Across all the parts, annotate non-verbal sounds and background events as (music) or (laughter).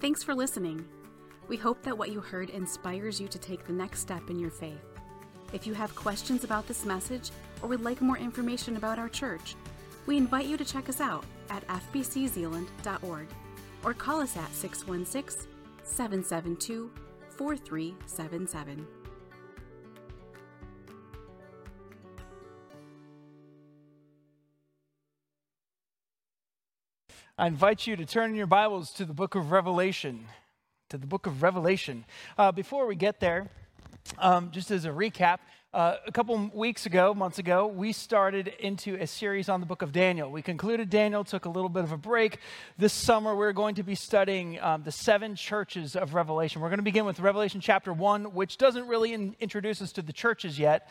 Thanks for listening. We hope that what you heard inspires you to take the next step in your faith. If you have questions about this message or would like more information about our church, we invite you to check us out at fbczeeland.org or call us at 616 772 4377. I invite you to turn your Bibles to the book of Revelation. To the book of Revelation. Uh, before we get there, um, just as a recap, uh, a couple weeks ago, months ago, we started into a series on the book of Daniel. We concluded Daniel, took a little bit of a break. This summer, we're going to be studying um, the seven churches of Revelation. We're going to begin with Revelation chapter 1, which doesn't really in- introduce us to the churches yet,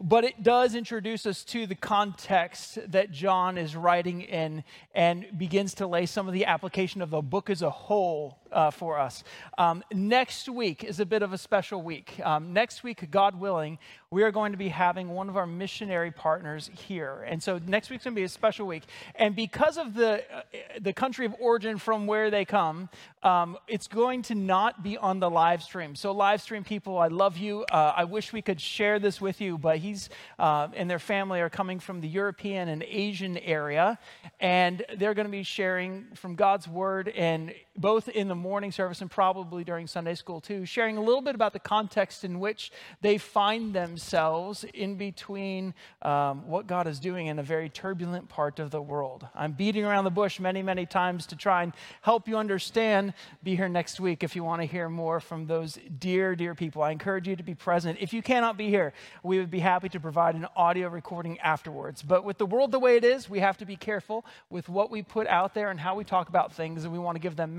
but it does introduce us to the context that John is writing in and begins to lay some of the application of the book as a whole uh, for us. Um, next week is a bit of a special week. Um, next week, God willing, we are going to be having one of our missionary partners here. And so next week's going to be a special week. And because of the, uh, the country of origin from where they come, um, it's going to not be on the live stream. So, live stream people, I love you. Uh, I wish we could share this with you, but he's uh, and their family are coming from the European and Asian area, and they're going to be sharing from God's word and both in the morning service and probably during Sunday school too, sharing a little bit about the context in which they find themselves in between um, what God is doing in a very turbulent part of the world. I'm beating around the bush many, many times to try and help you understand. Be here next week if you want to hear more from those dear, dear people. I encourage you to be present. If you cannot be here, we would be happy to provide an audio recording afterwards. But with the world the way it is, we have to be careful with what we put out there and how we talk about things, and we want to give them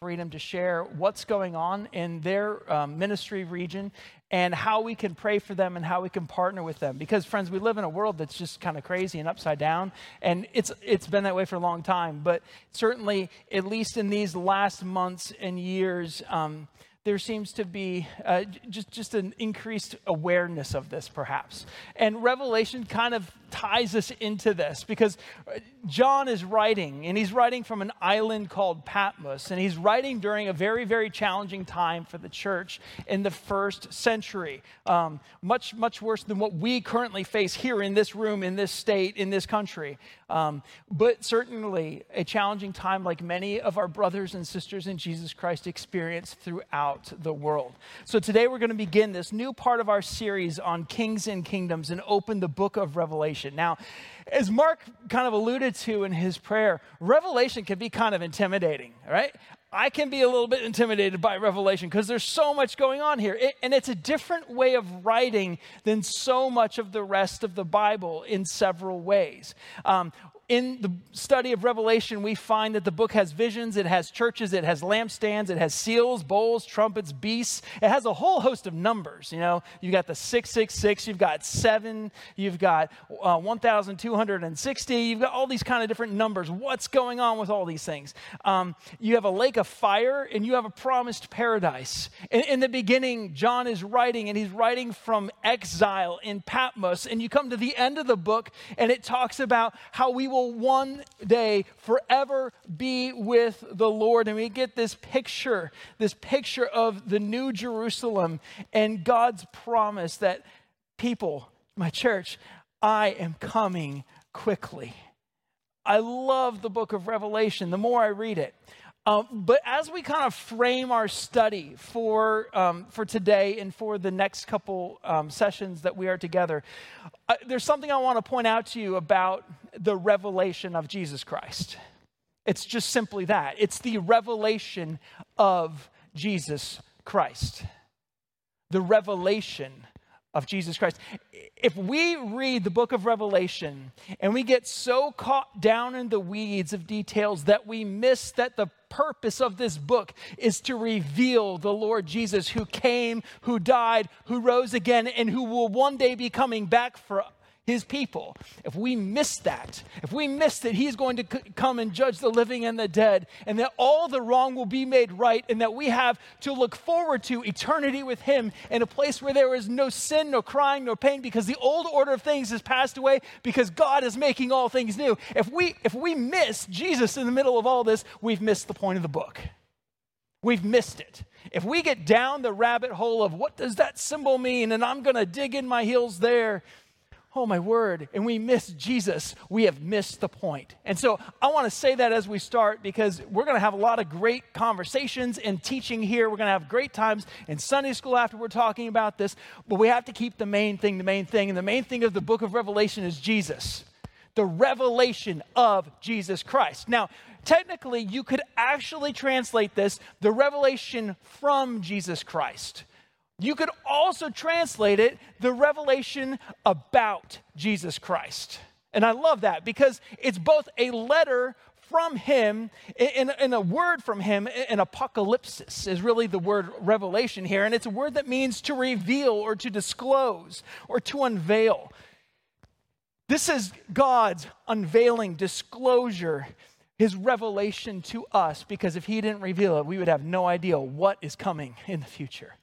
freedom to share what's going on in their um, ministry region and how we can pray for them and how we can partner with them. Because, friends, we live in a world that's just kind of crazy and upside down, and it's, it's been that way for a long time. But certainly, at least in these last months and years, um, there seems to be uh, just, just an increased awareness of this, perhaps. And Revelation kind of ties us into this because John is writing, and he's writing from an island called Patmos, and he's writing during a very, very challenging time for the church in the first century. Um, much, much worse than what we currently face here in this room, in this state, in this country. Um, but certainly a challenging time like many of our brothers and sisters in Jesus Christ experience throughout the world. So today we're going to begin this new part of our series on kings and kingdoms and open the book of Revelation. Now, as Mark kind of alluded to in his prayer, Revelation can be kind of intimidating, right? I can be a little bit intimidated by Revelation because there's so much going on here. It, and it's a different way of writing than so much of the rest of the Bible in several ways. Um, in the study of Revelation, we find that the book has visions, it has churches, it has lampstands, it has seals, bowls, trumpets, beasts. It has a whole host of numbers. You know, you've got the 666, you've got seven, you've got uh, 1,260, you've got all these kind of different numbers. What's going on with all these things? Um, you have a lake of fire and you have a promised paradise. In, in the beginning, John is writing and he's writing from exile in Patmos. And you come to the end of the book and it talks about how we will will one day forever be with the Lord. And we get this picture, this picture of the new Jerusalem and God's promise that people, my church, I am coming quickly. I love the book of Revelation. The more I read it, um, but as we kind of frame our study for, um, for today and for the next couple um, sessions that we are together, uh, there's something I want to point out to you about the revelation of Jesus Christ. It's just simply that it's the revelation of Jesus Christ. The revelation of Jesus Christ. If we read the book of Revelation and we get so caught down in the weeds of details that we miss that the purpose of this book is to reveal the Lord Jesus who came, who died, who rose again, and who will one day be coming back for his people. If we miss that, if we miss that he's going to c- come and judge the living and the dead, and that all the wrong will be made right, and that we have to look forward to eternity with him in a place where there is no sin, no crying, no pain, because the old order of things has passed away, because God is making all things new. If we if we miss Jesus in the middle of all this, we've missed the point of the book. we've missed it. If we get down the rabbit hole of what does that symbol mean, and I'm going to dig in my heels there, oh my word, and we miss Jesus, we have missed the point. And so I want to say that as we start because we're going to have a lot of great conversations and teaching here. We're going to have great times in Sunday school after we're talking about this, but we have to keep the main thing the main thing. And the main thing of the book of Revelation is Jesus. The revelation of Jesus Christ. Now, technically, you could actually translate this the revelation from Jesus Christ. You could also translate it the revelation about Jesus Christ. And I love that because it's both a letter from him and, a word from him. An apocalypsis is really the word revelation here. And it's a word that means to reveal or to disclose or to unveil. This is God's unveiling, disclosure, his revelation to us, because if he didn't reveal it, we would have no idea what is coming in the future.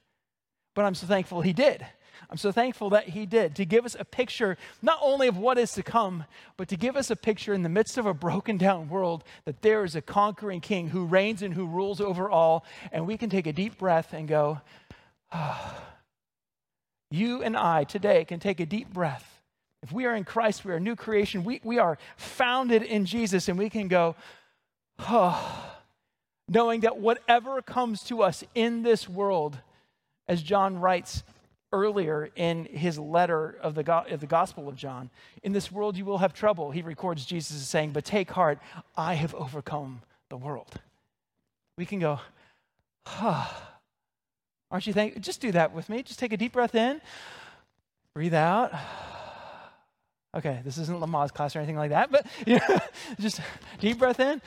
But I'm so thankful he did. I'm so thankful that he did to give us a picture not only of what is to come, but to give us a picture in the midst of a broken down world that there is a conquering king who reigns and who rules over all. And we can take a deep breath and go, oh. You and I today can take a deep breath. If we are in Christ, we are a new creation. We, we are founded in Jesus, and we can go, oh, knowing that whatever comes to us in this world, as John writes earlier in his letter of the, of the Gospel of John, in this world you will have trouble. He records Jesus saying, But take heart, I have overcome the world. We can go, huh. Aren't you thankful? Just do that with me. Just take a deep breath in, breathe out. Okay, this isn't Lamaze class or anything like that, but you (laughs) know, just deep breath in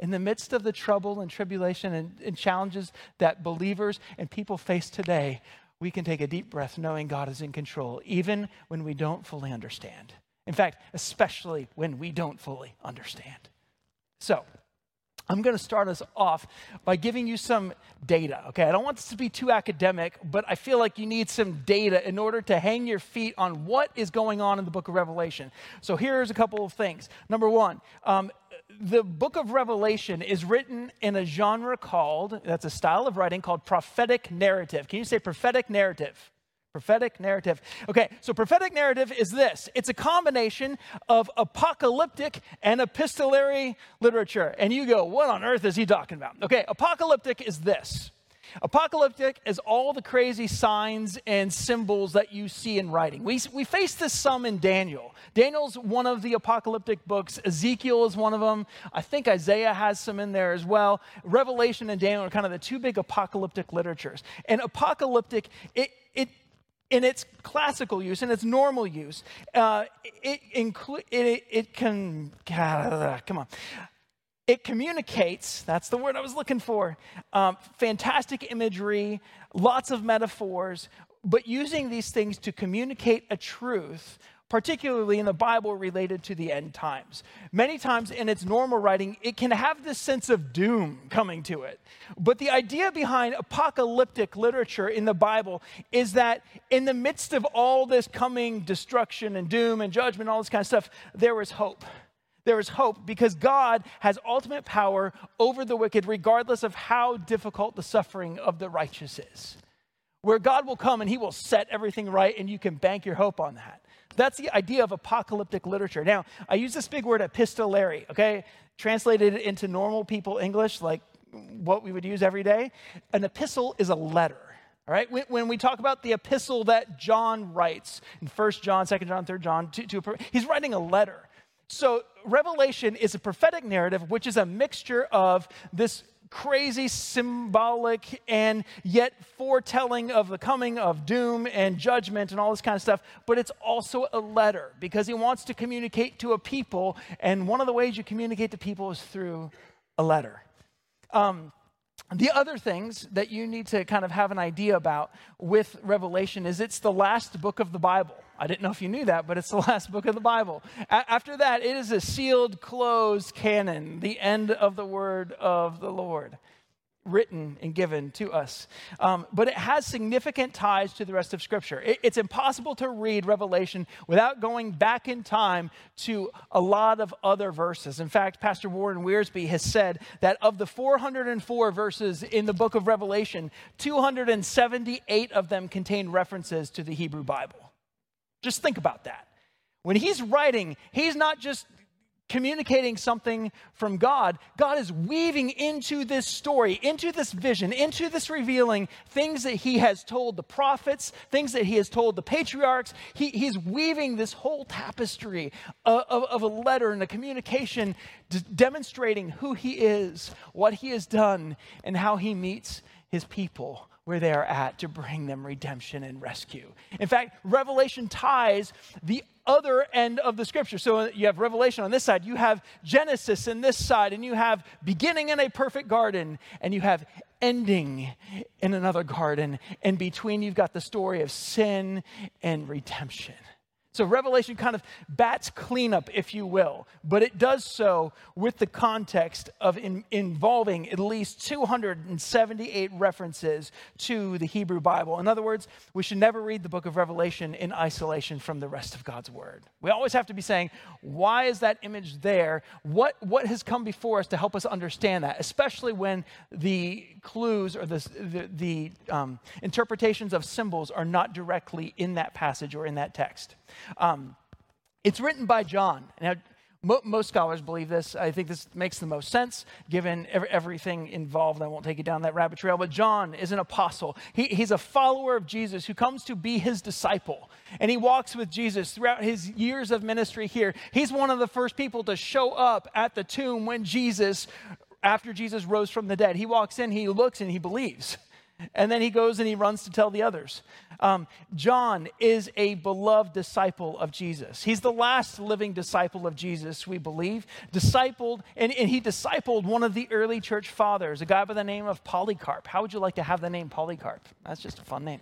in the midst of the trouble and tribulation and, and, challenges that believers and people face today, we can take a deep breath knowing God is in control, even when we don't fully understand. In fact, especially when we don't fully understand. So, I'm going to start us off by giving you some data. Okay, I don't want this to be too academic, but I feel like you need some data in order to hang your feet on what is going on in the book of Revelation. So here's a couple of things. Number one, um, the book of Revelation is written in a genre called, that's a style of writing called prophetic narrative. Can you say prophetic narrative? Prophetic narrative. Okay, so prophetic narrative is this it's a combination of apocalyptic and epistolary literature. And you go, what on earth is he talking about? Okay, apocalyptic is this Apocalyptic is all the crazy signs and symbols that you see in writing. We, we face this some in Daniel. Daniel's one of the apocalyptic books. Ezekiel is one of them. I think Isaiah has some in there as well. Revelation and Daniel are kind of the two big apocalyptic literatures. And apocalyptic, it, it in its classical use, in its normal use, uh, it, inclu- it, it can, come on, it communicates, that's the word I was looking for, um, fantastic imagery, lots of metaphors, but using these things to communicate a truth, particularly in the Bible related to the end times. Many times in its normal writing, it can have this sense of doom coming to it. But the idea behind apocalyptic literature in the Bible is that in the midst of all this coming destruction and doom and judgment, all this kind of stuff, there is hope there is hope because God has ultimate power over the wicked, regardless of how difficult the suffering of the righteous is. Where God will come and he will set everything right, and you can bank your hope on that. That's the idea of apocalyptic literature. Now, I use this big word epistolary, okay? Translated into normal people English, like what we would use every day. An epistle is a letter. All right, when, we talk about the epistle that John writes in 1 John, 2 John, 3 John, to, to, he's writing a letter. So, Revelation is a prophetic narrative, which is a mixture of this crazy symbolic and yet foretelling of the coming of doom and judgment and all this kind of stuff, but it's also a letter because he wants to communicate to a people, and one of the ways you communicate to people is through a letter. Um, the other things that you need to kind of have an idea about with Revelation is it's the last book of the Bible. I didn't know if you knew that, but it's the last book of the Bible. A- after that, it is a sealed, closed canon, the end of the word of the Lord. Written and given to us. Um, but it has significant ties to the rest of Scripture. It, it's impossible to read Revelation without going back in time to a lot of other verses. In fact, Pastor Warren Wiersbe has said that of the 404 verses in the book of Revelation, 278 of them contain references to the Hebrew Bible. Just think about that. When he's writing, he's not just communicating something from God, God is weaving into this story, into this vision, into this revealing things that He has told the prophets, things that He has told the patriarchs. He, he's weaving this whole tapestry of, of, of a letter and a communication d- demonstrating who He is, what He has done, and how He meets His people where they are at to bring them redemption and rescue. In fact, Revelation ties the other end of the scripture. So you have Revelation on this side, you have Genesis in this side, and you have beginning in a perfect garden, and you have ending in another garden. And between, you've got the story of sin and redemption. So Revelation kind of bats cleanup, if you will, but it does so with the context of in, involving at least 278 references to the Hebrew Bible. In other words, we should never read the book of Revelation in isolation from the rest of God's Word. We always have to be saying, why is that image there? What, what has come before us to help us understand that, especially when the clues or the, the, the um, interpretations of symbols are not directly in that passage or in that text. Um, it's written by John. Now, mo- most scholars believe this. I think this makes the most sense given every, everything involved. I won't take you down that rabbit trail, but John is an apostle. He, he's a follower of Jesus who comes to be his disciple. And he walks with Jesus throughout his years of ministry here. He's one of the first people to show up at the tomb when Jesus, after Jesus rose from the dead. He walks in, he looks, and he believes. (laughs) And then he goes and he runs to tell the others. Um, John is a beloved disciple of Jesus. He's the last living disciple of Jesus, we believe. Discipled, and, and he discipled one of the early church fathers, a guy by the name of Polycarp. How would you like to have the name Polycarp? That's just a fun name.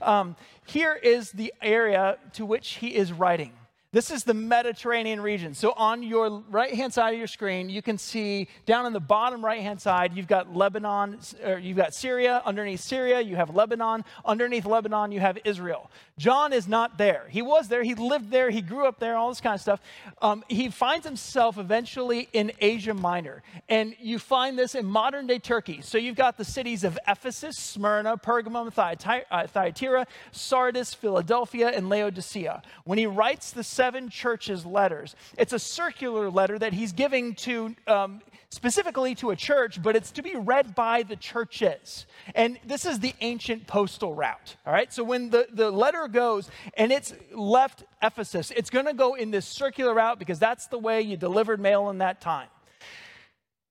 Um, here is the area to which he is writing. This is the Mediterranean region. So on your right hand side of your screen, you can see down in the bottom right hand side, you've got Lebanon, or you've got Syria. Underneath Syria, you have Lebanon. Underneath Lebanon, you have Israel. John is not there. He was there. He lived there. He grew up there, all this kind of stuff. Um, he finds himself eventually in Asia Minor. And you find this in modern day Turkey. So you've got the cities of Ephesus, Smyrna, Pergamum, uh, Thyatira, Sardis, Philadelphia, and Laodicea. When he writes the seven churches letters. It's a circular letter that he's giving to um, specifically to a church, but it's to be read by the churches. And this is the ancient postal route. All right. So when the, the letter goes and it's left Ephesus, it's going to go in this circular route because that's the way you delivered mail in that time.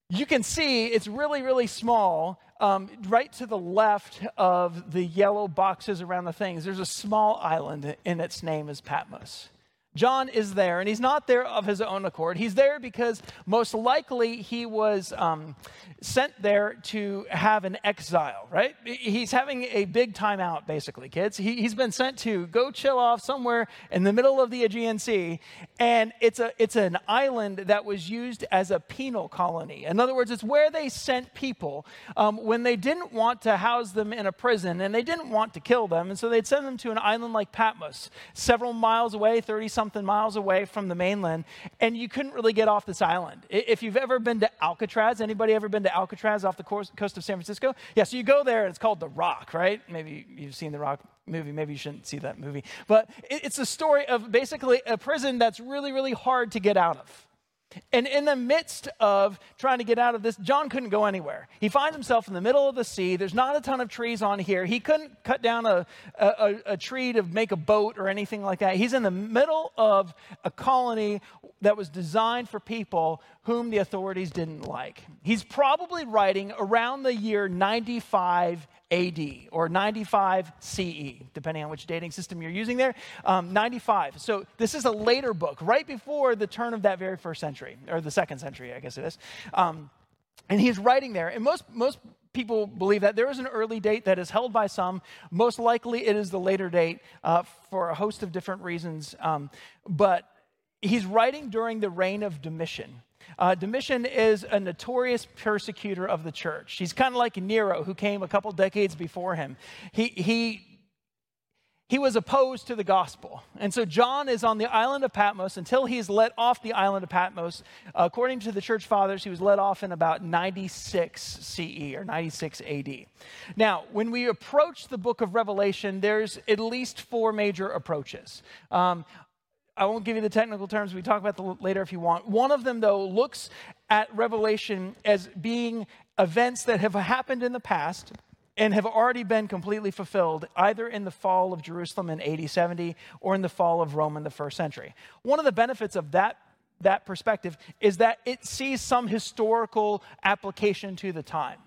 You can see it's really, really small. Um, right to the left of the yellow boxes around the things, there's a small island, and its name is Patmos. John is there, and he's not there of his own accord. He's there because most likely he was um, sent there to have an exile, right? He's having a big time out, basically, kids. He, has been sent to go chill off somewhere in the middle of the Aegean Sea, and it's, a, it's an island that was used as a penal colony. In other words, it's where they sent people um, when they didn't want to house them in a prison and they didn't want to kill them, and so they'd send them to an island like Patmos, several miles away, 30 something miles away from the mainland, and you couldn't really get off this island. If you've ever been to Alcatraz, anybody ever been to Alcatraz off the coast of San Francisco? Yeah, so you go there and it's called The Rock, right? Maybe you've seen The Rock movie. Maybe you shouldn't see that movie. But it's a story of basically a prison that's really, really hard to get out of. And in the midst of trying to get out of this, John couldn't go anywhere. He finds himself in the middle of the sea. There's not a ton of trees on here. He couldn't cut down a, a, a, tree to make a boat or anything like that. He's in the middle of a colony that was designed for people whom the authorities didn't like. He's probably writing around the year 95 AD or 95 CE, depending on which dating system you're using there. Um, 95. So this is a later book, right before the turn of that very first century, or the second century, I guess it is. Um, and he's writing there. And most, most people believe that there is an early date that is held by some. Most likely it is the later date uh, for a host of different reasons. Um, but he's writing during the reign of Domitian. Uh, Domitian is a notorious persecutor of the church. He's kind of like Nero, who came a couple decades before him. He, he he was opposed to the gospel. And so John is on the island of Patmos until he's let off the island of Patmos. According to the church fathers, he was let off in about 96 CE or 96 AD. Now, when we approach the book of Revelation, there's at least four major approaches. Um, I won't give you the technical terms. We talk about them later if you want. One of them, though, looks at Revelation as being events that have happened in the past and have already been completely fulfilled either in the fall of Jerusalem in AD 70 or in the fall of Rome in the first century. One of the benefits of that that perspective is that it sees some historical application to the time.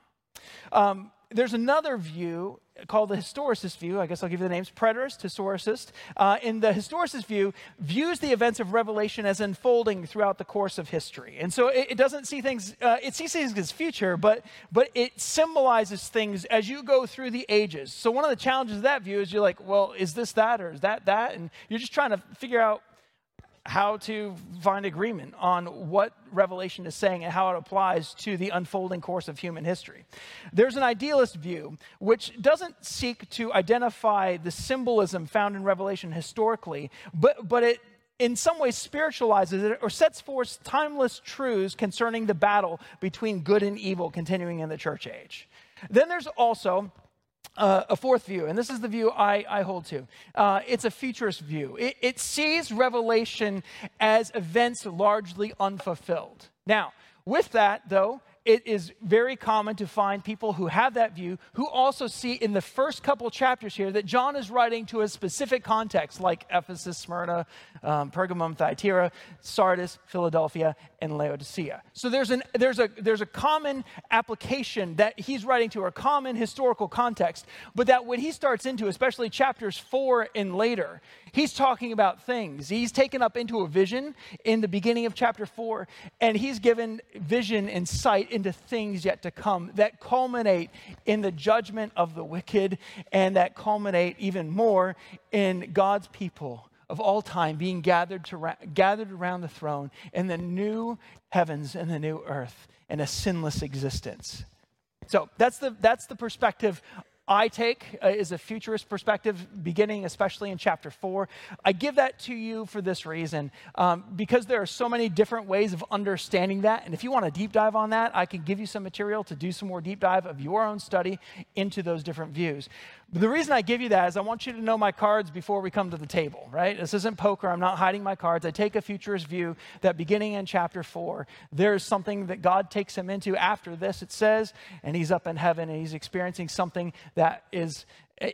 Um, there's another view called the historicist view. I guess I'll give you the names preterist, historicist. Uh, in the historicist view, views the events of Revelation as unfolding throughout the course of history. And so it, it doesn't see things, uh, it sees things as future, but, but it symbolizes things as you go through the ages. So one of the challenges of that view is you're like, well, is this that or is that that? And you're just trying to figure out how to find agreement on what Revelation is saying and how it applies to the unfolding course of human history. There's an idealist view which doesn't seek to identify the symbolism found in Revelation historically, but, but it in some ways spiritualizes it or sets forth timeless truths concerning the battle between good and evil continuing in the church age. Then there's also uh, a fourth view, and this is the view I, I hold to. Uh, it's a futurist view. It, it sees Revelation as events largely unfulfilled. Now, with that, though, it is very common to find people who have that view who also see in the first couple chapters here that John is writing to a specific context, like Ephesus, Smyrna, um, Pergamum, Thyatira, Sardis, Philadelphia, and Laodicea. So there's, an, there's, a, there's a common application that he's writing to, a common historical context, but that when he starts into, especially chapters four and later, he's talking about things. He's taken up into a vision in the beginning of chapter four, and he's given vision and sight into things yet to come that culminate in the judgment of the wicked and that culminate even more in God's people of all time being gathered, to, gathered around the throne in the new heavens and the new earth in a sinless existence. So that's the, that's the perspective I take uh, is a futurist perspective, beginning especially in chapter four. I give that to you for this reason, um, because there are so many different ways of understanding that. And if you want a deep dive on that, I can give you some material to do some more deep dive of your own study into those different views. But the reason I give you that is I want you to know my cards before we come to the table, right? This isn't poker. I'm not hiding my cards. I take a futurist view that beginning in chapter four, there's something that God takes him into after this, it says, and he's up in heaven and he's experiencing something that is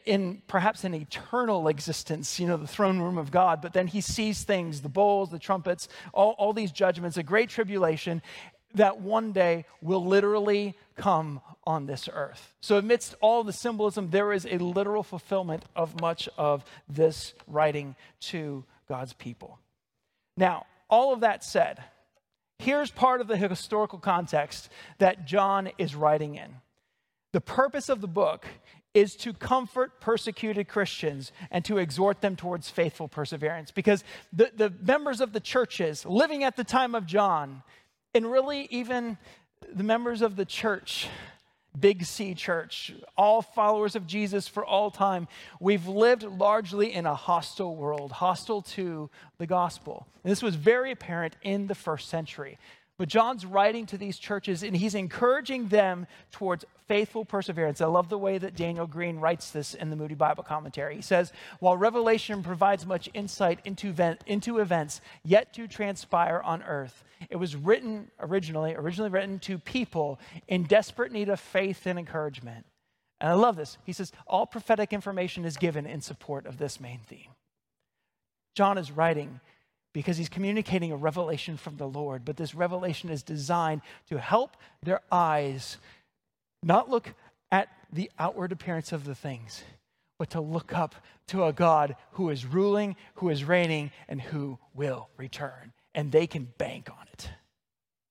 in perhaps an eternal existence, you know, the throne room of God, but then he sees things, the bowls, the trumpets, all, all these judgments, a great tribulation that one day will literally come on this earth. So, amidst all the symbolism, there is a literal fulfillment of much of this writing to God's people. Now, all of that said, here's part of the historical context that John is writing in. The purpose of the book is to comfort persecuted Christians and to exhort them towards faithful perseverance. Because the, the members of the churches living at the time of John, and really even the members of the church, Big C Church, all followers of Jesus for all time, we've lived largely in a hostile world, hostile to the gospel. And this was very apparent in the first century. But John's writing to these churches and he's encouraging them towards faithful perseverance. I love the way that Daniel Green writes this in the Moody Bible commentary. He says, While Revelation provides much insight into, event, into events yet to transpire on earth, it was written originally, originally written to people in desperate need of faith and encouragement. And I love this. He says, All prophetic information is given in support of this main theme. John is writing because he's communicating a revelation from the Lord. But this revelation is designed to help their eyes not look at the outward appearance of the things, but to look up to a God who is ruling, who is reigning, and who will return. And they can bank on it.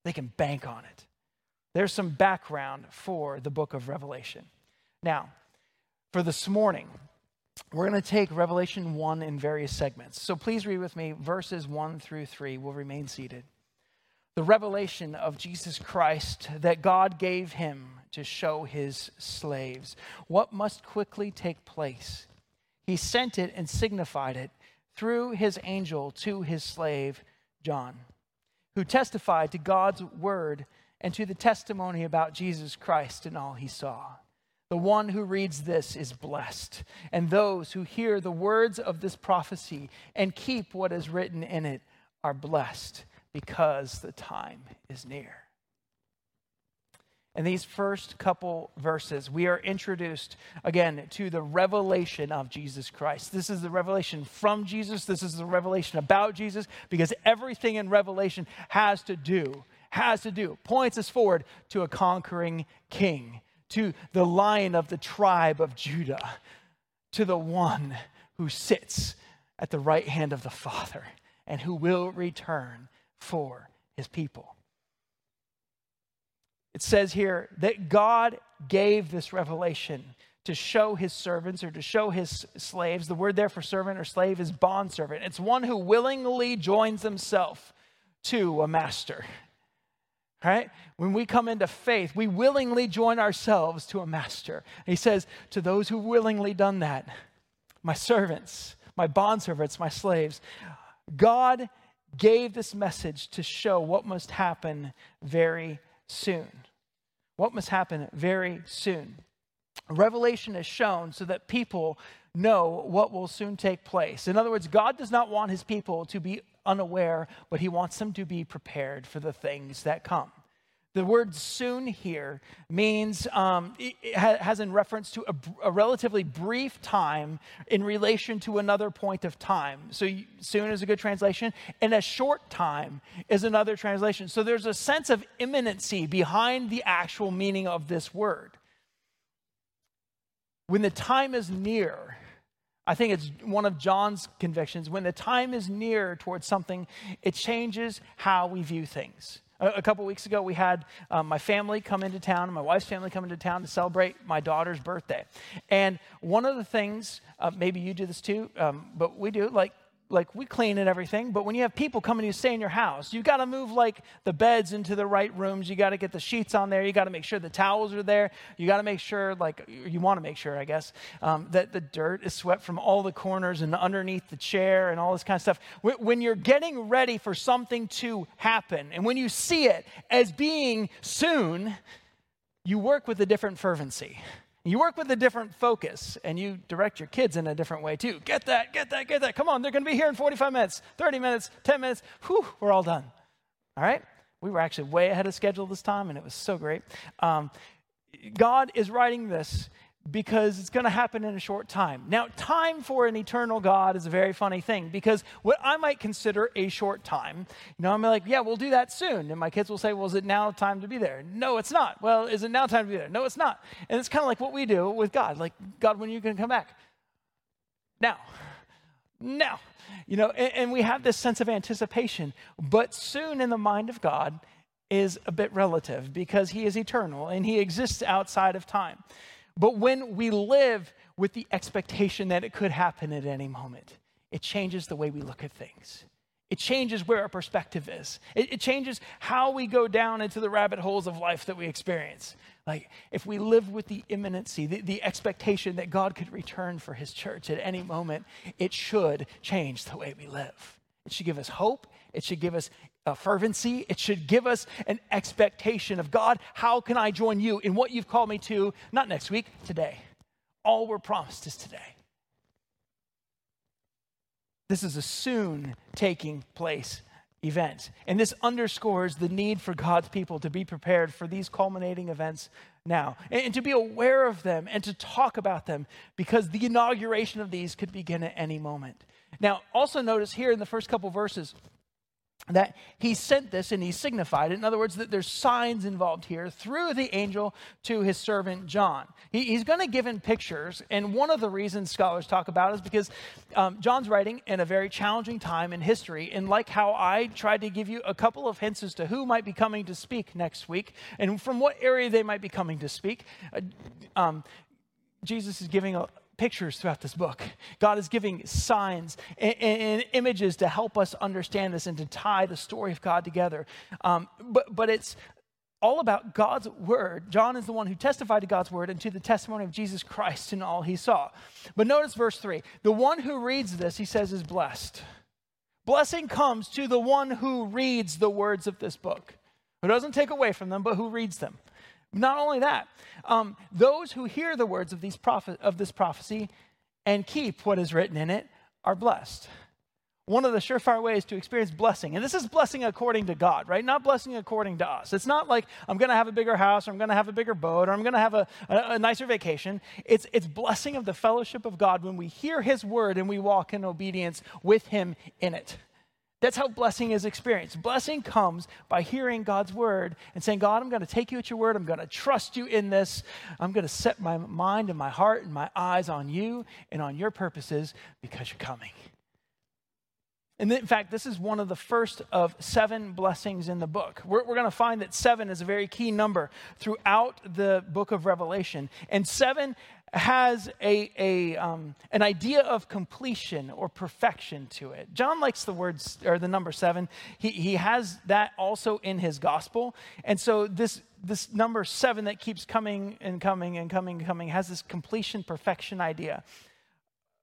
They can bank on it. There's some background for the book of Revelation. Now, for this morning, we're going to take Revelation 1 in various segments. So please read with me verses 1 through 3. We'll remain seated. the revelation of Jesus Christ that God gave him to show his slaves. What must quickly take place? He sent it and signified it through his angel to his slave, John, who testified to God's word and to the testimony about Jesus Christ and all he saw. The one who reads this is blessed, and those who hear the words of this prophecy and keep what is written in it are blessed because the time is near. In these first couple verses, we are introduced again to the revelation of Jesus Christ. This is the revelation from Jesus. This is the revelation about Jesus because everything in Revelation has to do, has to do, points us forward to a conquering king, to the lion of the tribe of Judah, to the one who sits at the right hand of the Father and who will return for his people. It says here that God gave this revelation to show his servants or to show his slaves. The word there for servant or slave is bondservant. It's one who willingly joins himself to a master. Right? When we come into faith, we willingly join ourselves to a master. he says, To those who willingly done that, my servants, my bondservants, my slaves, God gave this message to show what must happen very soon. What must happen very soon. Revelation is shown so that people know what will soon take place. In other words, God does not want his people to be unaware, but he wants them to be prepared for the things that come. The word soon here means, um, has in reference to a, a, relatively brief time in relation to another point of time. So, soon is a good translation, and a short time is another translation. So, there's a sense of imminency behind the actual meaning of this word. When the time is near, I think it's one of John's convictions. When the time is near towards something, it changes how we view things. A, couple weeks ago, we had um, my family come into town, my wife's family come into town to celebrate my daughter's birthday. And one of the things, uh, maybe you do this too, um, but we do, like like we clean and everything, but when you have people coming to stay in your house, you got to move like the beds into the right rooms. You got to get the sheets on there. You got to make sure the towels are there. You got to make sure, like you want to make sure, I guess, um, that the dirt is swept from all the corners and underneath the chair and all this kind of stuff. When you're getting ready for something to happen, and when you see it as being soon, you work with a different fervency. You work with a different focus and you direct your kids in a different way too. Get that, get that, get that. Come on, they're going to be here in 45 minutes, 30 minutes, 10 minutes. Whew, we're all done. All right? We were actually way ahead of schedule this time and it was so great. Um, God is writing this because it's going to happen in a short time. Now, time for an eternal God is a very funny thing because what I might consider a short time, you know, I'm like, yeah, we'll do that soon. And my kids will say, well, is it now time to be there? No, it's not. Well, is it now time to be there? No, it's not. And it's kind of like what we do with God like, God, when are you going to come back? Now. Now. You know, and, and we have this sense of anticipation, but soon in the mind of God is a bit relative because he is eternal and he exists outside of time. But when we live with the expectation that it could happen at any moment, it changes the way we look at things. It changes where our perspective is. It, it, changes how we go down into the rabbit holes of life that we experience. Like, if we live with the imminency, the, the expectation that God could return for his church at any moment, it should change the way we live. It should give us hope. It should give us a fervency. It should give us an expectation of God, how can I join you in what you've called me to, not next week, today? All we're promised is today. This is a soon taking place event. And this underscores the need for God's people to be prepared for these culminating events now and, and, to be aware of them and to talk about them because the inauguration of these could begin at any moment. Now, also notice here in the first couple verses, that he sent this and he signified it. In other words, that there's signs involved here through the angel to his servant John. He, he's going to give him pictures, and one of the reasons scholars talk about is because um, John's writing in a very challenging time in history. And like how I tried to give you a couple of hints as to who might be coming to speak next week and from what area they might be coming to speak, uh, um, Jesus is giving a, pictures throughout this book. God is giving signs and, and, images to help us understand this and to tie the story of God together. Um, but, but it's all about God's word. John is the one who testified to God's word and to the testimony of Jesus Christ in all he saw. But notice verse 3 the one who reads this, he says, is blessed. Blessing comes to the one who reads the words of this book, who doesn't take away from them, but who reads them. Not only that, um, those who hear the words of, these of this prophecy and keep what is written in it are blessed one of the surefire ways to experience blessing. And this is blessing according to God, right? Not blessing according to us. It's not like I'm going to have a bigger house or I'm going to have a bigger boat or I'm going to have a, a, a, nicer vacation. It's, it's blessing of the fellowship of God when we hear His word and we walk in obedience with Him in it. That's how blessing is experienced. Blessing comes by hearing God's word and saying, God, I'm going to take you at your word. I'm going to trust you in this. I'm going to set my mind and my heart and my eyes on you and on your purposes because you're coming. And in fact, this is one of the first of seven blessings in the book. We're, we're going to find that seven is a very key number throughout the book of Revelation. And seven has a, a, um, an idea of completion or perfection to it. John likes the words or the number seven. He, he has that also in his gospel. And so this, this number seven that keeps coming and coming and coming and coming has this completion, perfection idea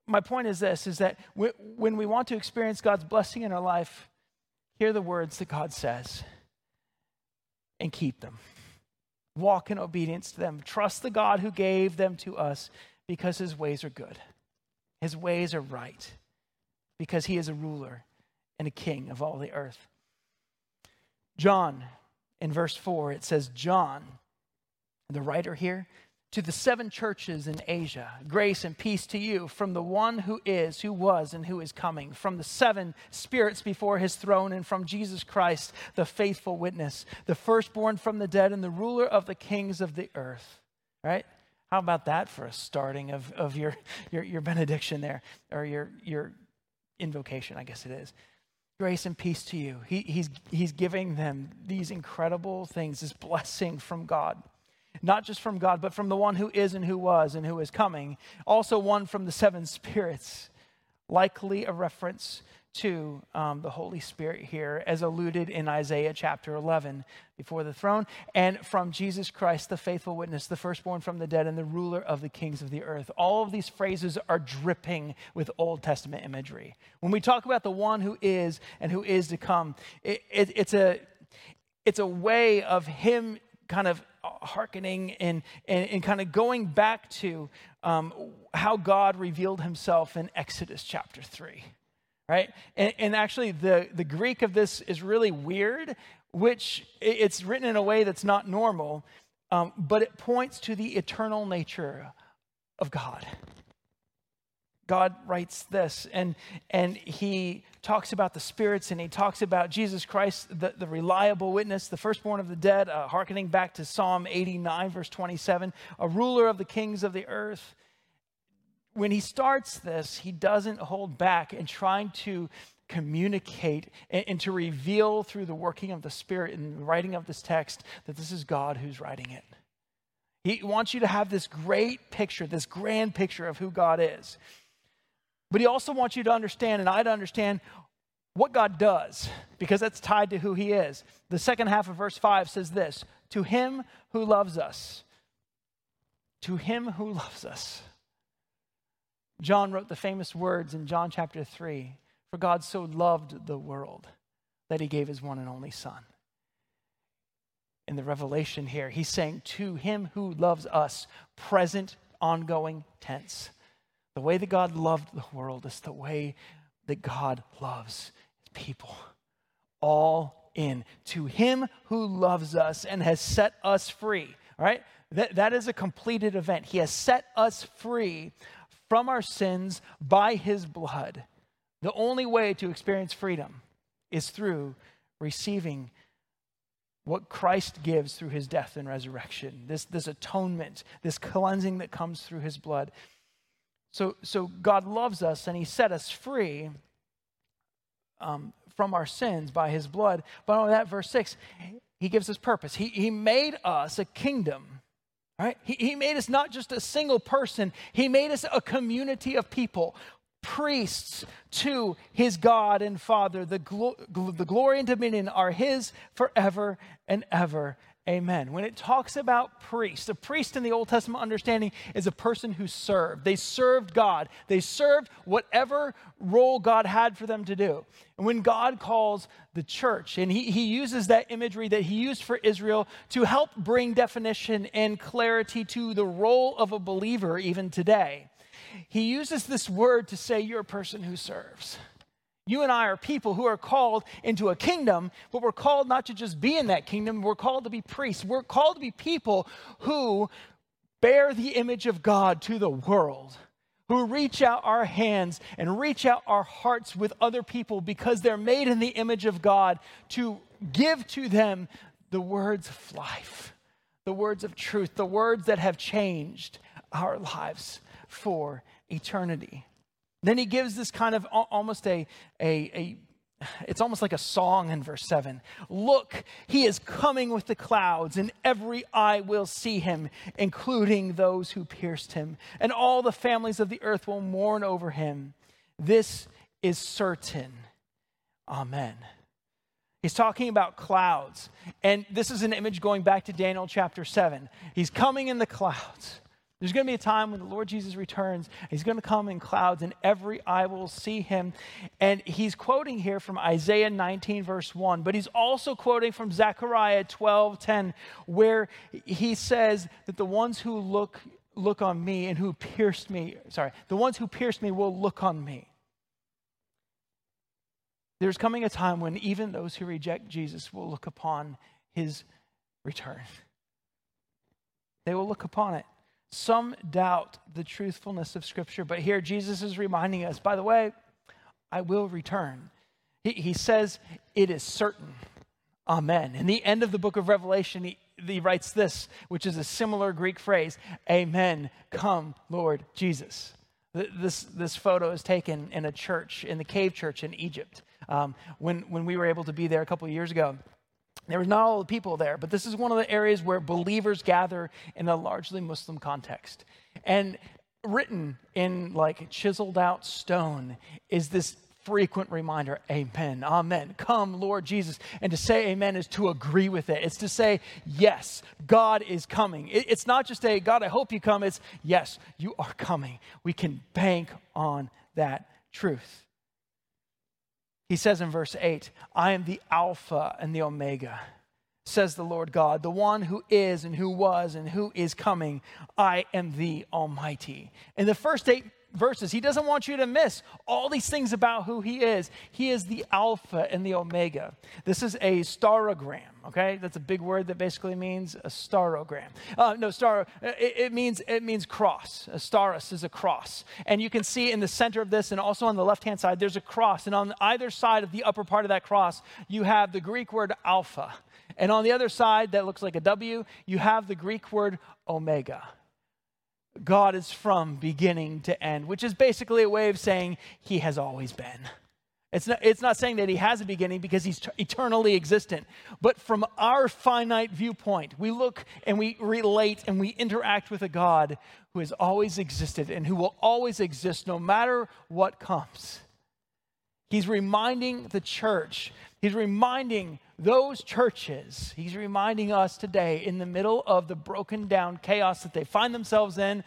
my point is this is that when we want to experience God's blessing in our life, hear the words that God says and keep them. Walk in obedience to them. Trust the God who gave them to us because his ways are good. His ways are right because he is a ruler and a king of all the earth. John, in verse 4, it says, John, the writer here, to the seven churches in Asia, grace and peace to you from the one who is, who was, and who is coming, from the seven spirits before his throne, and from Jesus Christ, the faithful witness, the firstborn from the dead, and the ruler of the kings of the earth. Right? How about that for a starting of, of your, your, your benediction there, or your, your invocation, I guess it is. Grace and peace to you. He, he's, he's giving them these incredible things, this blessing from God not just from God, but from the one who is and who was and who is coming. Also, one from the seven spirits, likely a reference to um, the Holy Spirit here, as alluded in Isaiah chapter 11 before the throne, and from Jesus Christ, the faithful witness, the firstborn from the dead, and the ruler of the kings of the earth. All of these phrases are dripping with Old Testament imagery. When we talk about the one who is and who is to come, it, it, it's, a, it's a way of Him kind of hearkening and, and, and kind of going back to um, how God revealed himself in Exodus chapter 3, right? And, and actually, the, the Greek of this is really weird, which it's written in a way that's not normal, um, but it points to the eternal nature of God. God writes this, and, and he talks about the spirits, and he talks about Jesus Christ, the, the reliable witness, the firstborn of the dead, uh, hearkening back to Psalm 89, verse 27, a ruler of the kings of the earth. When he starts this, he doesn't hold back in trying to communicate and, and to reveal through the working of the Spirit in the writing of this text that this is God who's writing it. He wants you to have this great picture, this grand picture of who God is. But he also wants you to understand, and I to understand, what God does, because that's tied to who he is. The second half of verse 5 says this To him who loves us, to him who loves us. John wrote the famous words in John chapter 3 For God so loved the world that he gave his one and only Son. In the revelation here, he's saying, To him who loves us, present, ongoing tense. The way that God loved the world is the way that God loves people. All in. To him who loves us and has set us free. All right? That, that is a completed event. He has set us free from our sins by his blood. The only way to experience freedom is through receiving what Christ gives through his death and resurrection, this, this atonement, this cleansing that comes through his blood. So, so God loves us and He set us free um, from our sins by His blood. But on that, verse 6, He gives us purpose. He, he made us a kingdom right? He, he made us not just a single person, He made us a community of people, priests to His God and Father. The, glo- the glory and dominion are His forever and ever. Amen. When it talks about priests, a priest in the Old Testament understanding is a person who served. They served God. They served whatever role God had for them to do. And when God calls the church, and he, he uses that imagery that he used for Israel to help bring definition and clarity to the role of a believer even today, he uses this word to say, You're a person who serves. You and I are people who are called into a kingdom, but we're called not to just be in that kingdom, we're called to be priests. We're called to be people who bear the image of God to the world, who reach out our hands and reach out our hearts with other people because they're made in the image of God to give to them the words of life, the words of truth, the words that have changed our lives for eternity. Then he gives this kind of almost a, a, a it's almost like a song in verse 7. Look, he is coming with the clouds, and every eye will see him, including those who pierced him, and all the families of the earth will mourn over him. This is certain. Amen. He's talking about clouds, and this is an image going back to Daniel chapter 7. He's coming in the clouds. There's going to be a time when the Lord Jesus returns. He's going to come in clouds, and every eye will see him. And he's quoting here from Isaiah 19, verse 1, but he's also quoting from Zechariah 12, 10, where he says that the ones who look, look on me and who pierced me, sorry, the ones who pierced me will look on me. There's coming a time when even those who reject Jesus will look upon his return. They will look upon it. Some doubt the truthfulness of Scripture, but here Jesus is reminding us by the way, I will return. He, he says, It is certain. Amen. In the end of the book of Revelation, he, he writes this, which is a similar Greek phrase Amen. Come, Lord Jesus. This, this photo is taken in a church, in the cave church in Egypt, um, when, when we were able to be there a couple years ago. There was not all the people there, but this is one of the areas where believers gather in a largely Muslim context. And written in like chiseled out stone is this frequent reminder amen amen. Come lord jesus. And to say amen is to agree with it. It's to say yes god is coming. It's not just a god i hope you come. It's yes you are coming. We can bank on that truth he says in verse 8, I am the Alpha and the Omega, says the Lord God, the one who is and who was and who is coming. I am the Almighty. In the first eight verses, he doesn't want you to miss all these things about who he is. He is the Alpha and the Omega. This is a staurogram, okay? That's a big word that basically means a staurogram. Uh, no, star, uh, it, it, means, it means cross. A stauros is a cross. And you can see in the center of this and also on the left hand side, there's a cross. And on either side of the upper part of that cross, you have the Greek word alpha. And on the other side, that looks like a W, you have the Greek word omega. God is from beginning to end, which is basically a way of saying he has always been. It's not, it's not saying that he has a beginning because he's t- eternally existent. But from our finite viewpoint, we look and we relate and we interact with a God who has always existed and who will always exist no matter what comes. He's reminding the church, he's reminding those churches, he's reminding us today in the middle of the broken down chaos that they find themselves in,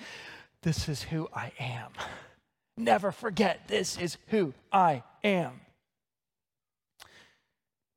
this is who I am. (laughs) Never forget, this is who I am.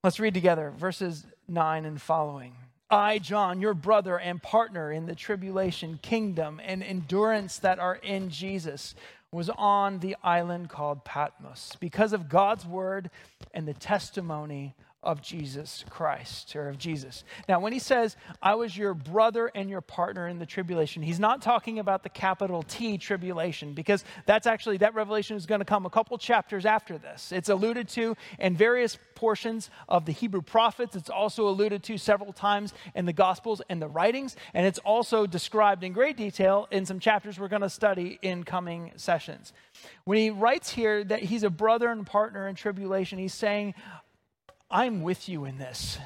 Let's read together verses 9 and following. I, John, your brother and partner in the tribulation, kingdom, and endurance that are in Jesus, was on the island called Patmos. Because of God's word and the testimony of Jesus Christ or of Jesus. Now, when he says, I was your brother and your partner in the tribulation, he's not talking about the capital T tribulation because that's actually, that revelation is going to come a couple chapters after this. It's alluded to in various portions of the Hebrew prophets. It's also alluded to several times in the Gospels and the writings, and it's also described in great detail in some chapters we're going to study in coming sessions. When he writes here that he's a brother and partner in tribulation, he's saying, I'm with you in this.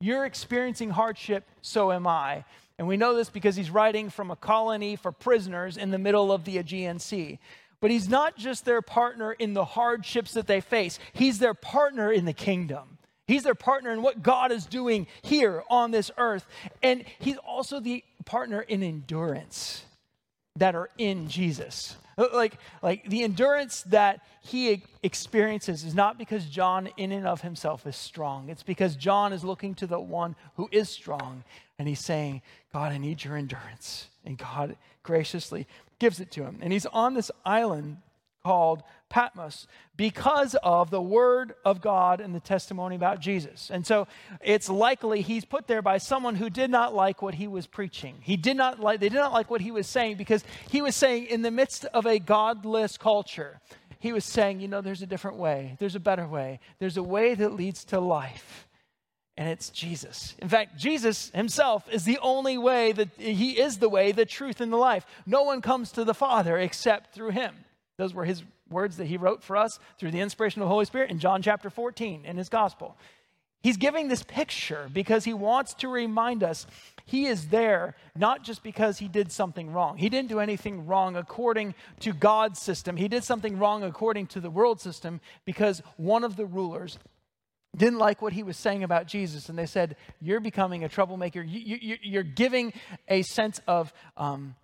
You're experiencing hardship, so am I. And we know this because he's writing from a colony for prisoners in the middle of the Aegean Sea. But he's not just their partner in the hardships that they face, he's their partner in the kingdom. He's their partner in what God is doing here on this earth. And he's also the partner in endurance that are in Jesus. Like, like the endurance that he experiences is not because John, in and of himself, is strong. It's because John is looking to the one who is strong and he's saying, God, I need your endurance. And God graciously gives it to him. And he's on this island called Patmos because of the word of God and the testimony about Jesus. And so it's likely he's put there by someone who did not like what he was preaching. He did not like they did not like what he was saying because he was saying in the midst of a godless culture, he was saying, you know, there's a different way. There's a better way. There's a way that leads to life. And it's Jesus. In fact, Jesus himself is the only way that he is the way, the truth, and the life. No one comes to the Father except through him. Those were his words that he wrote for us through the inspiration of the Holy Spirit in John chapter 14 in his gospel. He's giving this picture because he wants to remind us he is there not just because he did something wrong. He didn't do anything wrong according to God's system. He did something wrong according to the world system because one of the rulers didn't like what he was saying about Jesus. And they said, You're becoming a troublemaker. You, are giving a sense of, um,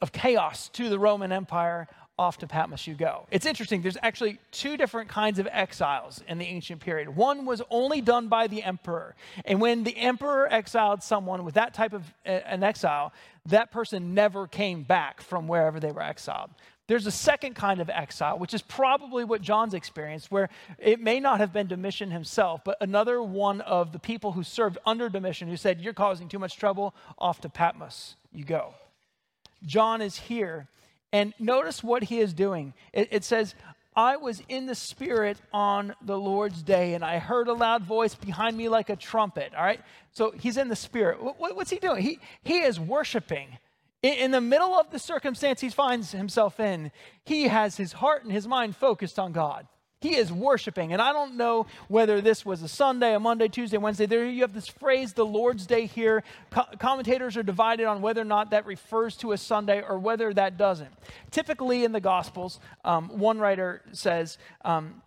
of chaos to the Roman Empire off to Patmos you go. It's interesting, there's actually two different kinds of exiles in the ancient period. One was only done by the emperor. And when the emperor exiled someone with that type of an exile, that person never came back from wherever they were exiled. There's a second kind of exile, which is probably what John's experienced, where it may not have been Domitian himself, but another one of the people who served under Domitian who said, You're causing too much trouble, off to Patmos you go. John is here and notice what he is doing. It, it, says, I was in the Spirit on the Lord's day, and I heard a loud voice behind me like a trumpet. All right? So he's in the Spirit. What, what's he doing? He, he is worshiping. In, in the middle of the circumstance he finds himself in, he has his heart and his mind focused on God. He is worshiping. And I don't know whether this was a Sunday, a Monday, Tuesday, Wednesday. There you have this phrase, the Lord's Day here. Co- commentators are divided on whether or not that refers to a Sunday or whether that doesn't. Typically in the Gospels, um, one writer says, um,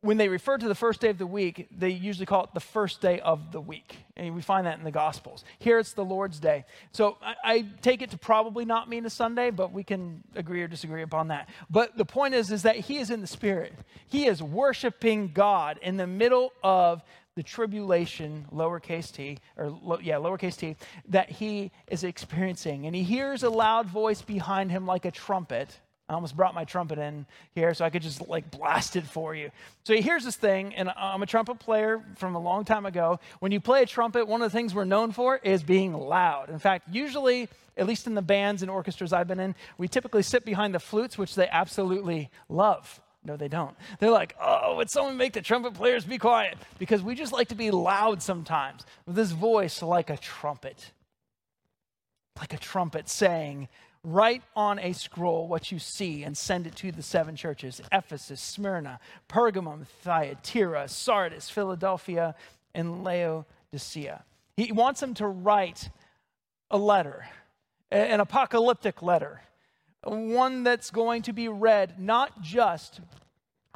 when they refer to the first day of the week, they usually call it the first day of the week. And we find that in the Gospels. Here it's the Lord's Day. So I, I, take it to probably not mean a Sunday, but we can agree or disagree upon that. But the point is, is that he is in the Spirit. He is worshiping God in the middle of the tribulation, lowercase t, or yeah, lowercase t, that he is experiencing. And he hears a loud voice behind him like a trumpet I almost brought my trumpet in here so I could just like blast it for you. So here's this thing, and I'm a trumpet player from a long time ago. When you play a trumpet, one of the things we're known for is being loud. In fact, usually, at least in the bands and orchestras I've been in, we typically sit behind the flutes, which they absolutely love. No, they don't. They're like, oh, would someone make the trumpet players be quiet? Because we just like to be loud sometimes with this voice like a trumpet. Like a trumpet saying, Write on a scroll what you see and send it to the seven churches Ephesus, Smyrna, Pergamum, Thyatira, Sardis, Philadelphia, and Laodicea. He wants them to write a letter, an apocalyptic letter, one that's going to be read not just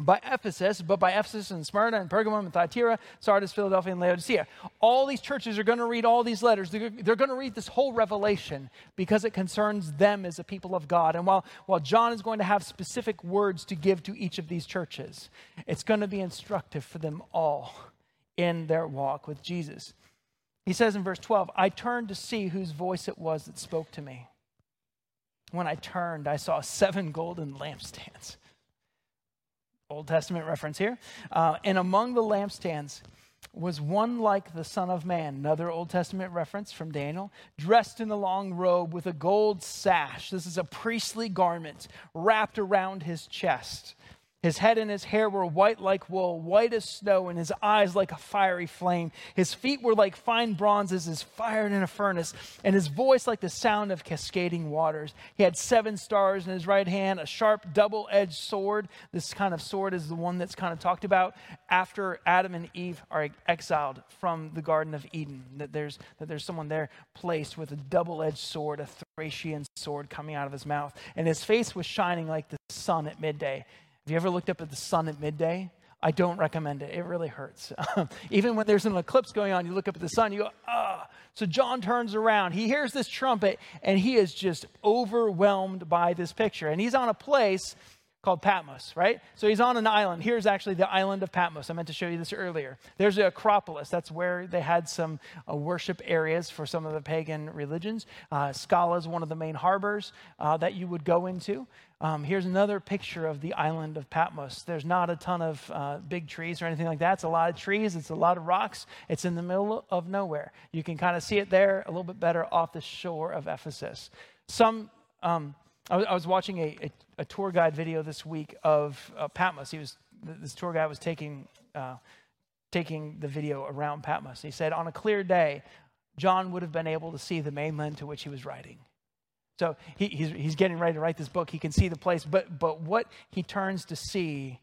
by Ephesus, but by Ephesus and Smyrna and Pergamum and Thyatira, Sardis, Philadelphia, and Laodicea. All these churches are going to read all these letters. They're, going to read this whole revelation because it concerns them as a people of God. And while, while John is going to have specific words to give to each of these churches, it's going to be instructive for them all in their walk with Jesus. He says in verse 12, I turned to see whose voice it was that spoke to me. When I turned, I saw seven golden lampstands Old Testament reference here. Uh, and among the lampstands was one like the Son of Man, another Old Testament reference from Daniel, dressed in a long robe with a gold sash. This is a priestly garment wrapped around his chest. His head and his hair were white like wool, white as snow, and his eyes like a fiery flame. His feet were like fine bronzes, as fired in a furnace, and his voice like the sound of cascading waters. He had seven stars in his right hand, a sharp double edged sword. This kind of sword is the one that's kind of talked about after Adam and Eve are exiled from the Garden of Eden. That there's, that there's someone there placed with a double edged sword, a Thracian sword coming out of his mouth. And his face was shining like the sun at midday. Have you ever looked up at the sun at midday? I don't recommend it. It really hurts. (laughs) Even when there's an eclipse going on, you look up at the sun, you go, ah. So John turns around. He hears this trumpet, and he is just overwhelmed by this picture. And he's on a place called Patmos, right? So he's on an island. Here's actually the island of Patmos. I meant to show you this earlier. There's the Acropolis. That's where they had some uh, worship areas for some of the pagan religions. Uh, Skala is one of the main harbors uh, that you would go into. Um, here's another picture of the island of Patmos. There's not a ton of uh, big trees or anything like that. It's a lot of trees, it's a lot of rocks. It's in the middle of nowhere. You can kind of see it there a little bit better off the shore of Ephesus. Some um, I was, was watching a, a, a, tour guide video this week of uh, Patmos. He was this tour guide was taking uh, taking the video around Patmos. He said on a clear day, John would have been able to see the mainland to which he was writing. So he, he's, he's getting ready to write this book. He can see the place, but but what he turns to see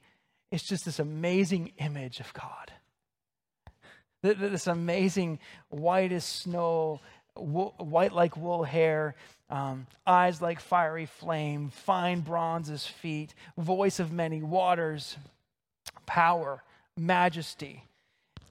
is just this amazing image of God. This amazing white as snow, white like wool hair, um, eyes like fiery flame, fine bronze as feet, voice of many waters, power, majesty.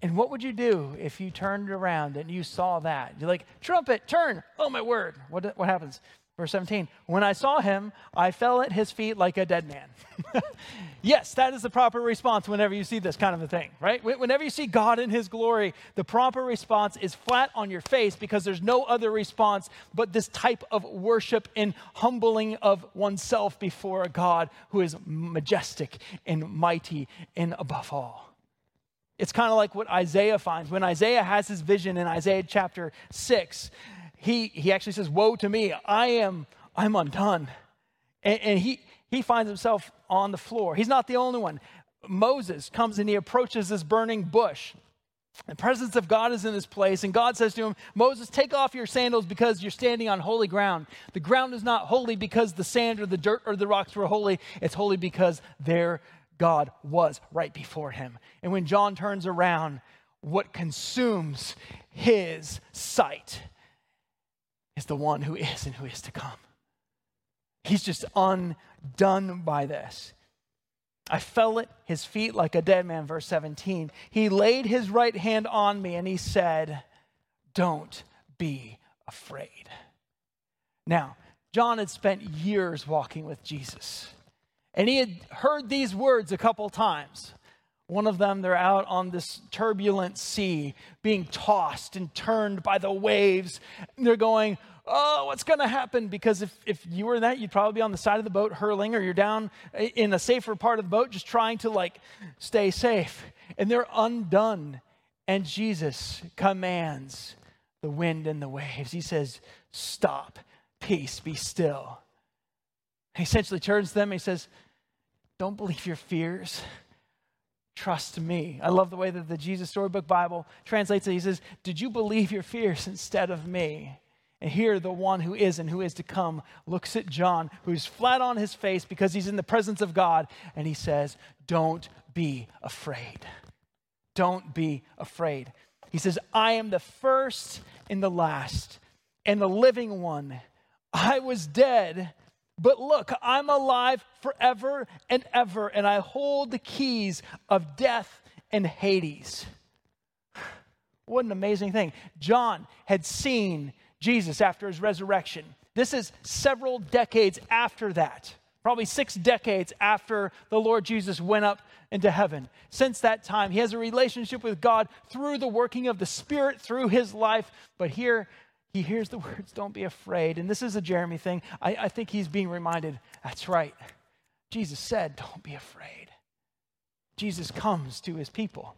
And what would you do if you turned around and you saw that? You're like, trumpet, turn. Oh, my word. What, what happens? Verse 17, when I saw him, I fell at his feet like a dead man. (laughs) yes, that is the proper response whenever you see this kind of a thing, right? Whenever you see God in his glory, the proper response is flat on your face because there's no other response but this type of worship and humbling of oneself before a God who is majestic and mighty and above all. It's kind of like what Isaiah finds. When Isaiah has his vision in Isaiah chapter 6, he, he actually says, Woe to me, I am I'm undone. And, and he, he finds himself on the floor. He's not the only one. Moses comes and he approaches this burning bush. The presence of God is in this place, and God says to him, Moses, take off your sandals because you're standing on holy ground. The ground is not holy because the sand or the dirt or the rocks were holy, it's holy because there God was right before him. And when John turns around, what consumes his sight is the one who is and who is to come. He's just undone by this. I fell at his feet like a dead man, verse 17. He laid his right hand on me and he said, Don't be afraid. Now, John had spent years walking with Jesus, and he had heard these words a couple times. One of them, they're out on this turbulent sea, being tossed and turned by the waves. And they're going, Oh, what's going to happen? Because if, if you were in that, you'd probably be on the side of the boat hurling, or you're down in a safer part of the boat just trying to like stay safe. And they're undone. And Jesus commands the wind and the waves. He says, Stop, peace, be still. He essentially turns to them. He says, Don't believe your fears trust me. I love the way that the Jesus Storybook Bible translates it. He says, Did you believe your fears instead of me? And here, the one who is and who is to come looks at John, who's flat on his face because he's in the presence of God, and he says, Don't be afraid. Don't be afraid. He says, I am the first and the last and the living one. I was dead but look, I'm alive forever and ever, and I hold the keys of death and Hades. (sighs) What an amazing thing. John had seen Jesus after his resurrection. This is several decades after that, probably six decades after the Lord Jesus went up into heaven. Since that time, he has a relationship with God through the working of the Spirit through his life. But here, he hears the (laughs) words, Don't be afraid. And this is a Jeremy thing. I, I think he's being reminded that's right. Jesus said, Don't be afraid. Jesus comes to his people,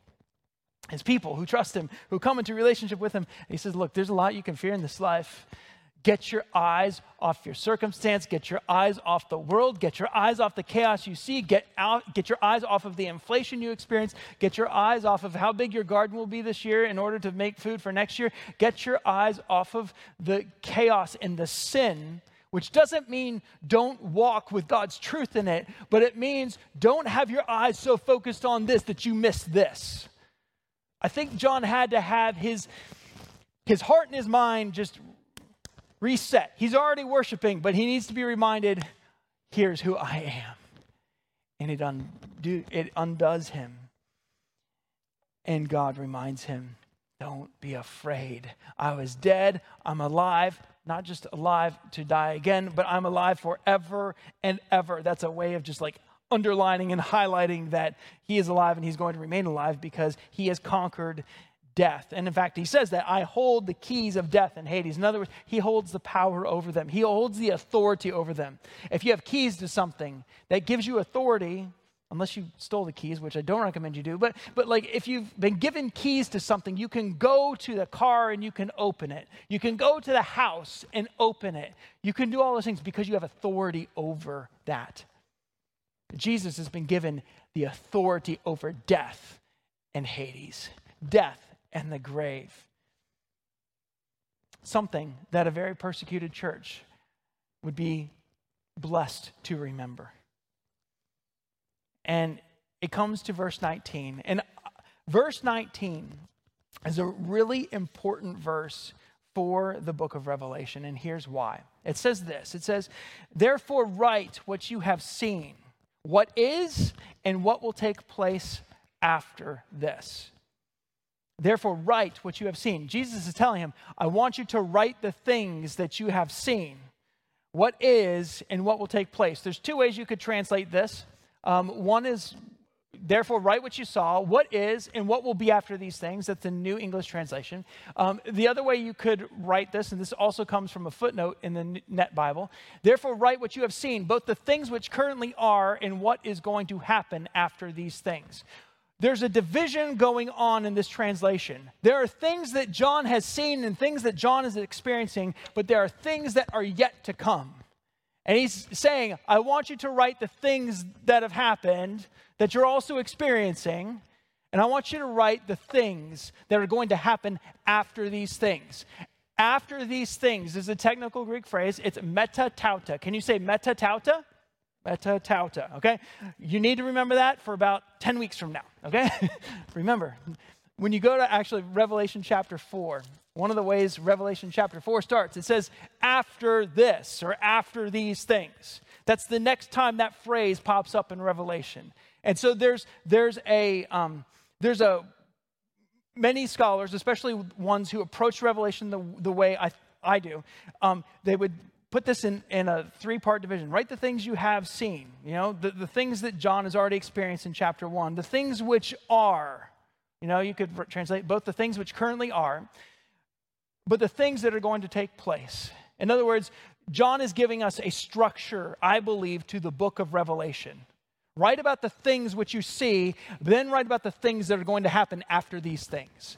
his people who trust him, who come into relationship with him. he says, Look, there's a lot you can fear in this life. Get your eyes off your circumstance. Get your eyes off the world. Get your eyes off the chaos you see. Get, out, get your eyes off of the inflation you experience. Get your eyes off of how big your garden will be this year in order to make food for next year. Get your eyes off of the chaos and the sin, which doesn't mean don't walk with God's truth in it, but it means don't have your eyes so focused on this that you miss this. I think John had to have his, his heart and his mind just reset. He's already worshiping, but he needs to be reminded here's who I am. And it, undo, it undoes him. And God reminds him, don't be afraid. I was dead, I'm alive, not just alive to die again, but I'm alive forever and ever. That's a way of just like underlining and highlighting that he is alive and he's going to remain alive because he has conquered death. And in fact, he says that I hold the keys of death and Hades. In other words, he holds the power over them, he holds the authority over them. If you have keys to something that gives you authority, unless you stole the keys, which I don't recommend you do, but, but like if you've been given keys to something, you can go to the car and you can open it. You can go to the house and open it. You can do all those things because you have authority over that. Jesus has been given the authority over death and Hades. Death and the grave. Something that a very persecuted church would be blessed to remember. And it comes to verse 19. And uh, verse 19 is a really important verse for the book of Revelation. And here's why it says this it says, Therefore, write what you have seen, what is, and what will take place after this. Therefore, write what you have seen. Jesus is telling him, I want you to write the things that you have seen, what is and what will take place. There's two ways you could translate this. Um, one is, therefore, write what you saw, what is and what will be after these things. That's the New English translation. Um, the other way you could write this, and this also comes from a footnote in the Net Bible, therefore, write what you have seen, both the things which currently are and what is going to happen after these things there's a division going on in this translation. There are things that John has seen and things that John is experiencing, but there are things that are yet to come. And he's saying, I want you to write the things that have happened that you're also experiencing, and I want you to write the things that are going to happen after these things. After these things is a technical Greek phrase. It's meta tauta. Can you say meta tauta? Meta tauta, okay? You need to remember that for about 10 weeks from now, okay? (laughs) remember, when you go to actually Revelation chapter 4, one of the ways Revelation chapter 4 starts, it says, after this or after these things. That's the next time that phrase pops up in Revelation. And so there's, there's a, um, there's a, many scholars, especially ones who approach Revelation the, the way I, I do, um, they would put this in, in a three part division. Write the things you have seen, you know, the, the things that John has already experienced in chapter one, the things which are, you know, you could translate both the things which currently are, but the things that are going to take place. In other words, John is giving us a structure, I believe, to the book of Revelation. Write about the things which you see, then write about the things that are going to happen after these things.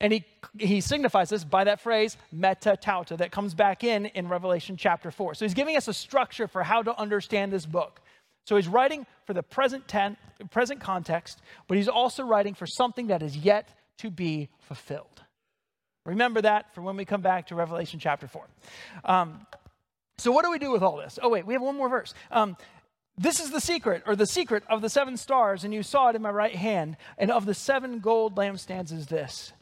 And he, he signifies this by that phrase, meta tauta, that comes back in in Revelation chapter 4. So he's giving us a structure for how to understand this book. So he's writing for the present, ten, present context, but he's also writing for something that is yet to be fulfilled. Remember that for when we come back to Revelation chapter 4. Um, so, what do we do with all this? Oh, wait, we have one more verse. Um, this is the secret, or the secret of the seven stars, and you saw it in my right hand. And of the seven gold lampstands is this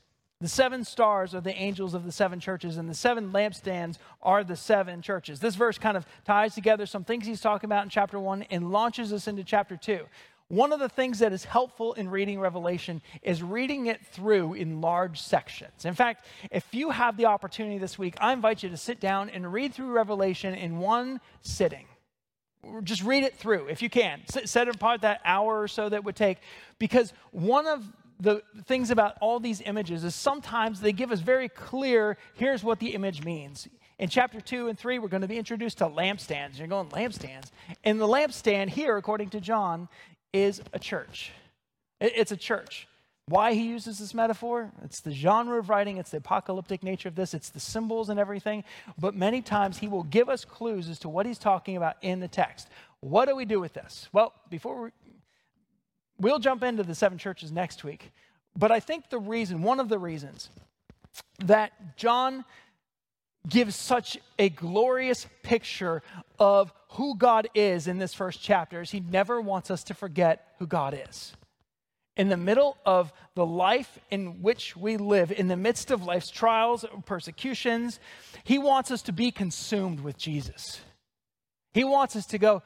the seven stars are the angels of the seven churches, and the seven lampstands are the seven churches. This verse kind of ties together some things he's talking about in chapter one and launches us into chapter two. One of the things that is helpful in reading Revelation is reading it through in large sections. In fact, if you have the opportunity this week, I invite you to sit down and read through Revelation in one sitting. Just read it through if you can. Set apart that hour or so that would take, because one of the things about all these images is sometimes they give us very clear here's what the image means. In chapter 2 and 3, we're going to be introduced to lampstands. You're going, lampstands? And the lampstand here, according to John, is a church. It's a church. why he uses this metaphor. It's the genre of writing, it's the apocalyptic nature of this, it's the symbols and everything. But many times he will give us clues as to what he's talking about in the text. What do we do with this? Well, before we, we'll jump into the seven churches next week. But I think the reason, one of the reasons that John gives such a glorious picture of who God is in this first chapter is he never wants us to forget who God is in the middle of the life in which we live, in the midst of life's trials, and persecutions, He wants us to be consumed with Jesus. He wants us to go,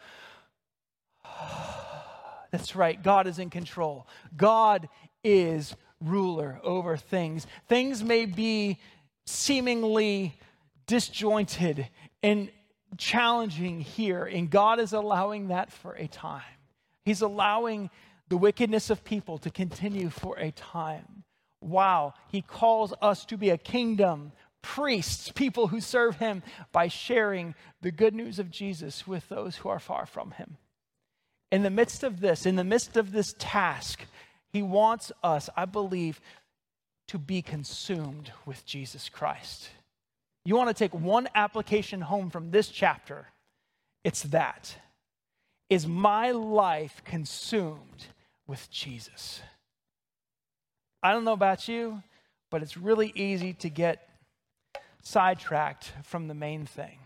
that's right, God is in control. God is ruler over things. Things may be seemingly disjointed and challenging here, and God is allowing that for a time. He's allowing the wickedness of people to continue for a time. Wow, he calls us to be a kingdom, priests, people who serve him by sharing the good news of Jesus with those who are far from him. In the midst of this, in the midst of this task, he wants us, I believe, to be consumed with Jesus Christ. You want to take one application home from this chapter, it's that. Is my life consumed with Jesus. I don't know about you, but it's really easy to get sidetracked from the main thing.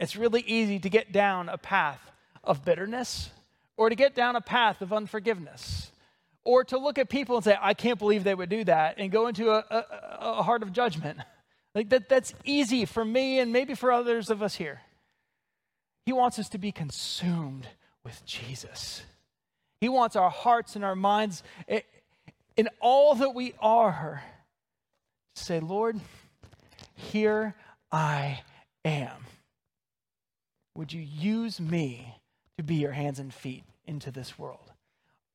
It's really easy to get down a path of bitterness or to get down a path of unforgiveness or to look at people and say, I can't believe they would do that and go into a, a, a heart of judgment. Like that, that's easy for me and maybe for others of us here. He wants us to be consumed with Jesus. He wants our hearts and our minds eh, in all that we are to say, Lord, here I am. Would you use me to be your hands and feet into this world?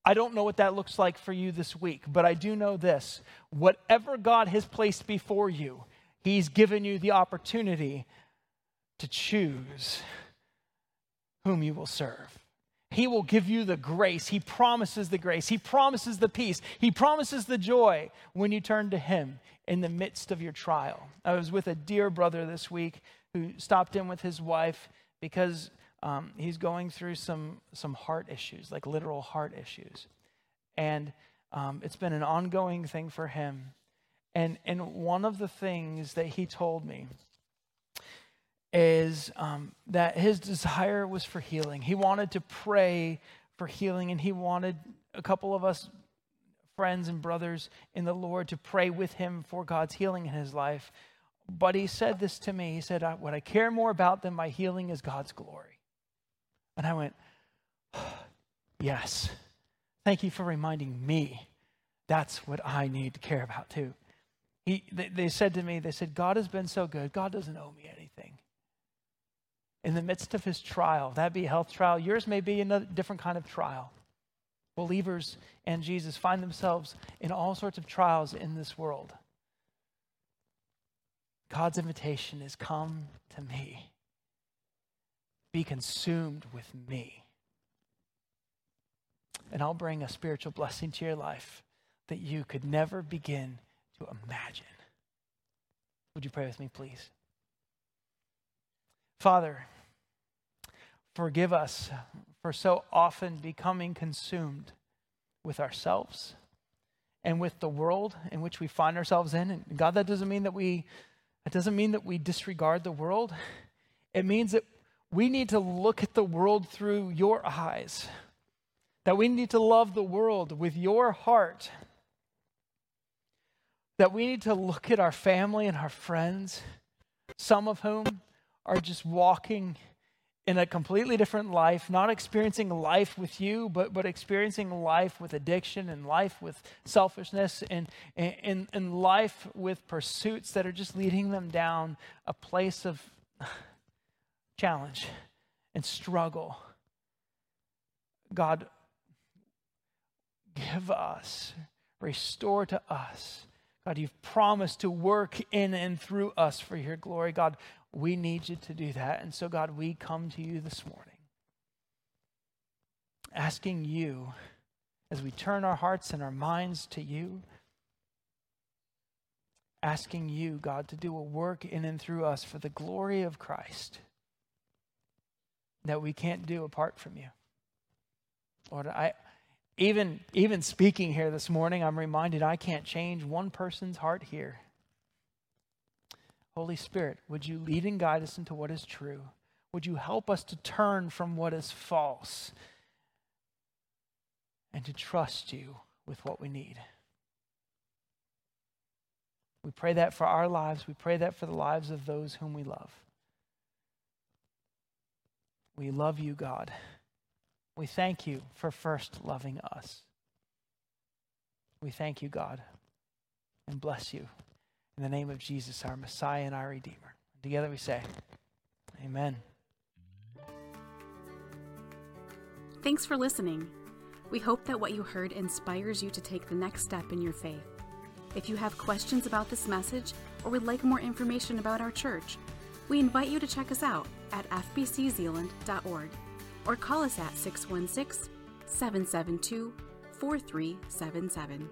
I don't know what that looks like for you this week, but I do know this. Whatever God has placed before you, He's given you the opportunity to choose whom you will serve. He will give you the grace. He promises the grace. He promises the peace. He promises the joy when you turn to Him in the midst of your trial. I was with a dear brother this week who stopped in with his wife because um, he's going through some, some heart issues, like literal heart issues. And um, it's been an ongoing thing for him. And, and one of the things that he told me is um, that his desire was for healing. He wanted to pray for healing, and he wanted a couple of us, friends and brothers in the Lord, to pray with him for God's healing in his life. But he said this to me He said, What I care more about than my healing is God's glory. And I went, (sighs) Yes. Thank you for reminding me. That's what I need to care about too. He, they, they said to me, They said, God has been so good. God doesn't owe me anything in the midst of his trial. That be a health trial. Yours may be a different kind of trial. Believers and Jesus find themselves in all sorts of trials in this world. God's invitation is come to me. Be consumed with me. And I'll bring a spiritual blessing to your life that you could never begin to imagine. Would you pray with me, please? Father, forgive us for so often becoming consumed with ourselves and with the world in which we find ourselves in. And God, that doesn't mean that we that doesn't mean that we disregard the world. It means that we need to look at the world through your eyes. That we need to love the world with your heart. That we need to look at our family and our friends, some of whom are just walking in a completely different life, not experiencing life with you, but, but experiencing life with addiction and life with selfishness and, and, and life with pursuits that are just leading them down a place of challenge and struggle. God, give us, restore to us. God, you've promised to work in and through us for your glory. God, we need you to do that. And so, God, we come to you this morning asking you as we turn our hearts and our minds to you, asking you, God, to do a work in and through us for the glory of Christ that we can't do apart from you. Lord, I even even speaking here this morning, I'm reminded I can't change one person's heart here. Holy Spirit, would you lead and guide us into what is true? Would you help us to turn from what is false and to trust you with what we need? We pray that for our lives. We pray that for the lives of those whom we love. We love you, God. We thank you for first loving us. We thank you, God, and bless you in the name of Jesus, our Messiah and our Redeemer. Together we say, Amen. Thanks for listening. We hope that what you heard inspires you to take the next step in your faith. If you have questions about this message or would like more information about our church, we invite you to check us out at fbczeeland.org or call us at 616 772 4377.